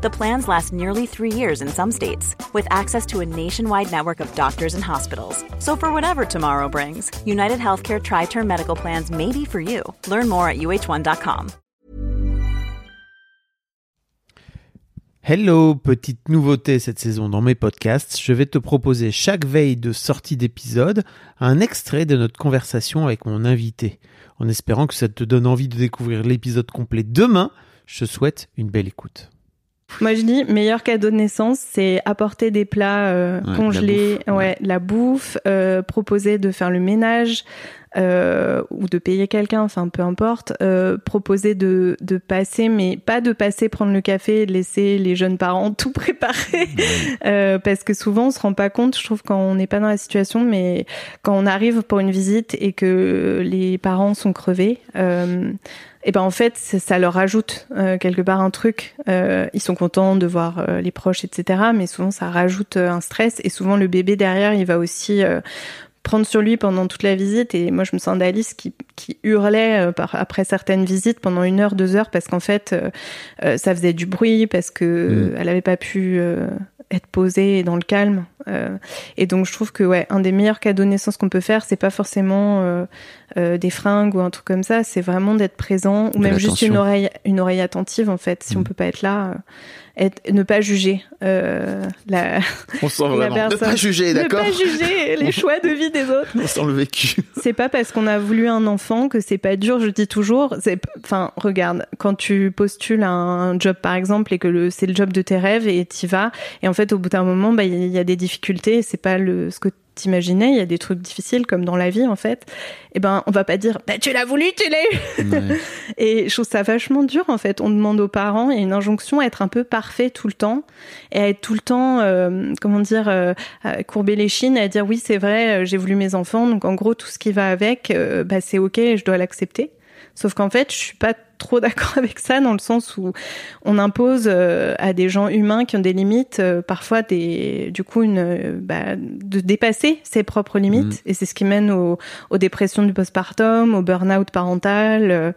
The plans last nearly three years in some states, with access to a nationwide network of doctors and hospitals. So, for whatever tomorrow brings, United Healthcare Tri Term Medical Plans may be for you. Learn more at uh1.com. Hello, petite nouveauté cette saison dans mes podcasts, je vais te proposer chaque veille de sortie d'épisode un extrait de notre conversation avec mon invité. En espérant que ça te donne envie de découvrir l'épisode complet demain, je te souhaite une belle écoute. Moi, je dis, meilleur cadeau de naissance, c'est apporter des plats euh, Ouais, congelés, la bouffe, ouais, la bouffe, euh, proposer de faire le ménage euh, ou de payer quelqu'un, enfin peu importe, euh, proposer de, de passer, mais pas de passer prendre le café et de laisser les jeunes parents tout préparer, Euh, parce que souvent on se rend pas compte, je trouve, quand on n'est pas dans la situation, mais quand on arrive pour une visite et que les parents sont crevés. Euh, et ben en fait ça, leur rajoute euh, quelque part un truc. Euh, ils sont contents de voir les proches, etc. Mais souvent ça rajoute un stress et souvent le bébé derrière il va aussi euh, prendre sur lui pendant toute la visite. Et moi je me sens d'Alice qui, qui hurlait euh, par, après certaines visites pendant une heure, deux heures parce qu'en fait euh, euh, ça faisait du bruit parce que Mm. elle avait pas pu euh, être posée dans le calme. Euh, et donc je trouve que ouais un des meilleurs cadeaux de naissance qu'on peut faire c'est pas forcément euh, euh, des fringues ou un truc comme ça, c'est vraiment d'être présent ou De même juste une oreille, une oreille attentive en fait. Si Mm. on peut pas être là, être, ne pas juger euh, la, On sent la vraiment. Ne personne. pas juger, ne d'accord pas juger les choix de vie des autres. On sent le vécu. C'est pas parce qu'on a voulu un enfant que c'est pas dur. Je dis toujours, c'est, enfin, regarde, quand tu postules à un job par exemple et que c'est le job de tes rêves et t'y vas, et en fait au bout d'un moment, bah il y a des difficultés. C'est pas le ce que t'imaginais. Il y a des trucs difficiles comme dans la vie en fait. Et ben on va pas dire, bah tu l'as voulu, tu l'as eu. Ouais. Et je trouve ça vachement dur en fait. On demande aux parents, il y a une injonction à être un peu parfait tout le temps et à être tout le temps, euh, comment dire, euh, à courber les chines, et à dire oui c'est vrai, euh, j'ai voulu mes enfants, donc en gros tout ce qui va avec, euh, bah, c'est ok, je dois l'accepter. Sauf qu'en fait, je suis pas trop d'accord avec ça dans le sens où on impose euh, à des gens humains qui ont des limites, euh, parfois des, du coup, une, euh, bah, de dépasser ses propres limites. Et c'est ce qui mène au- aux dépressions du postpartum, au burn-out parental.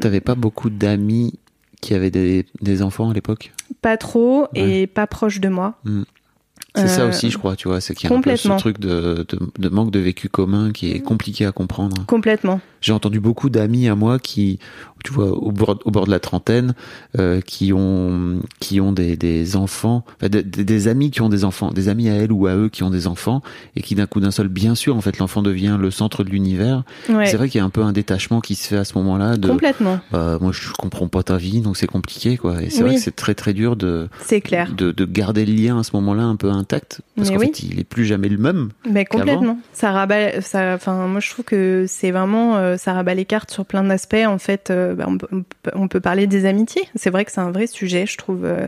T'avais pas beaucoup d'amis qui avaient des, des enfants à l'époque? pas trop et pas proche de moi. C'est ça Euh, aussi, je crois, tu vois, c'est qu'il y a un peu ce truc de, de, de manque de vécu commun qui est compliqué à comprendre. Complètement. J'ai entendu beaucoup d'amis à moi qui, tu vois, au bord, au bord de la trentaine, euh, qui ont, qui ont des, des enfants, enfin, des, amis qui ont des enfants, des amis à elles ou à eux qui ont des enfants, et qui d'un coup d'un seul, bien sûr, en fait, l'enfant devient le centre de l'univers. Ouais. C'est vrai qu'il y a un peu un détachement qui se fait à ce moment-là de, Complètement. euh, moi, je comprends pas ta vie, donc c'est compliqué, quoi. Et c'est Oui. vrai que c'est très très dur de, C'est clair. de, de garder le lien à ce moment-là un peu intact, parce qu'en oui. fait, il est plus jamais le même. Mais complètement. Ça rabat, ça, enfin, moi je trouve que c'est vraiment, euh, ça rabat les cartes sur plein d'aspects. En fait, euh, bah, on, peut- on parler des amitiés. C'est vrai que c'est un vrai sujet, je trouve, euh,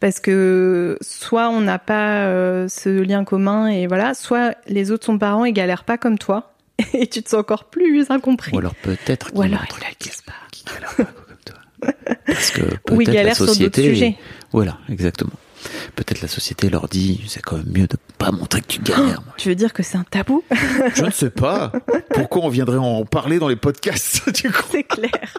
parce que soit on n'a pas euh, ce lien commun et voilà, soit les autres sont parents et galèrent pas comme toi et tu te sens encore plus incompris. Ou alors peut-être qu'il disent pas. qui galère pas comme toi. Parce que Ou ils peut-être la galèrent sur d'autres société. sujets. Voilà, exactement. Peut-être la société leur dit, c'est quand même mieux de pas montrer que tu galères. moi. Tu veux dire que c'est un tabou? Je ne sais pas. Pourquoi on viendrait en parler dans les podcasts du coup? C'est clair.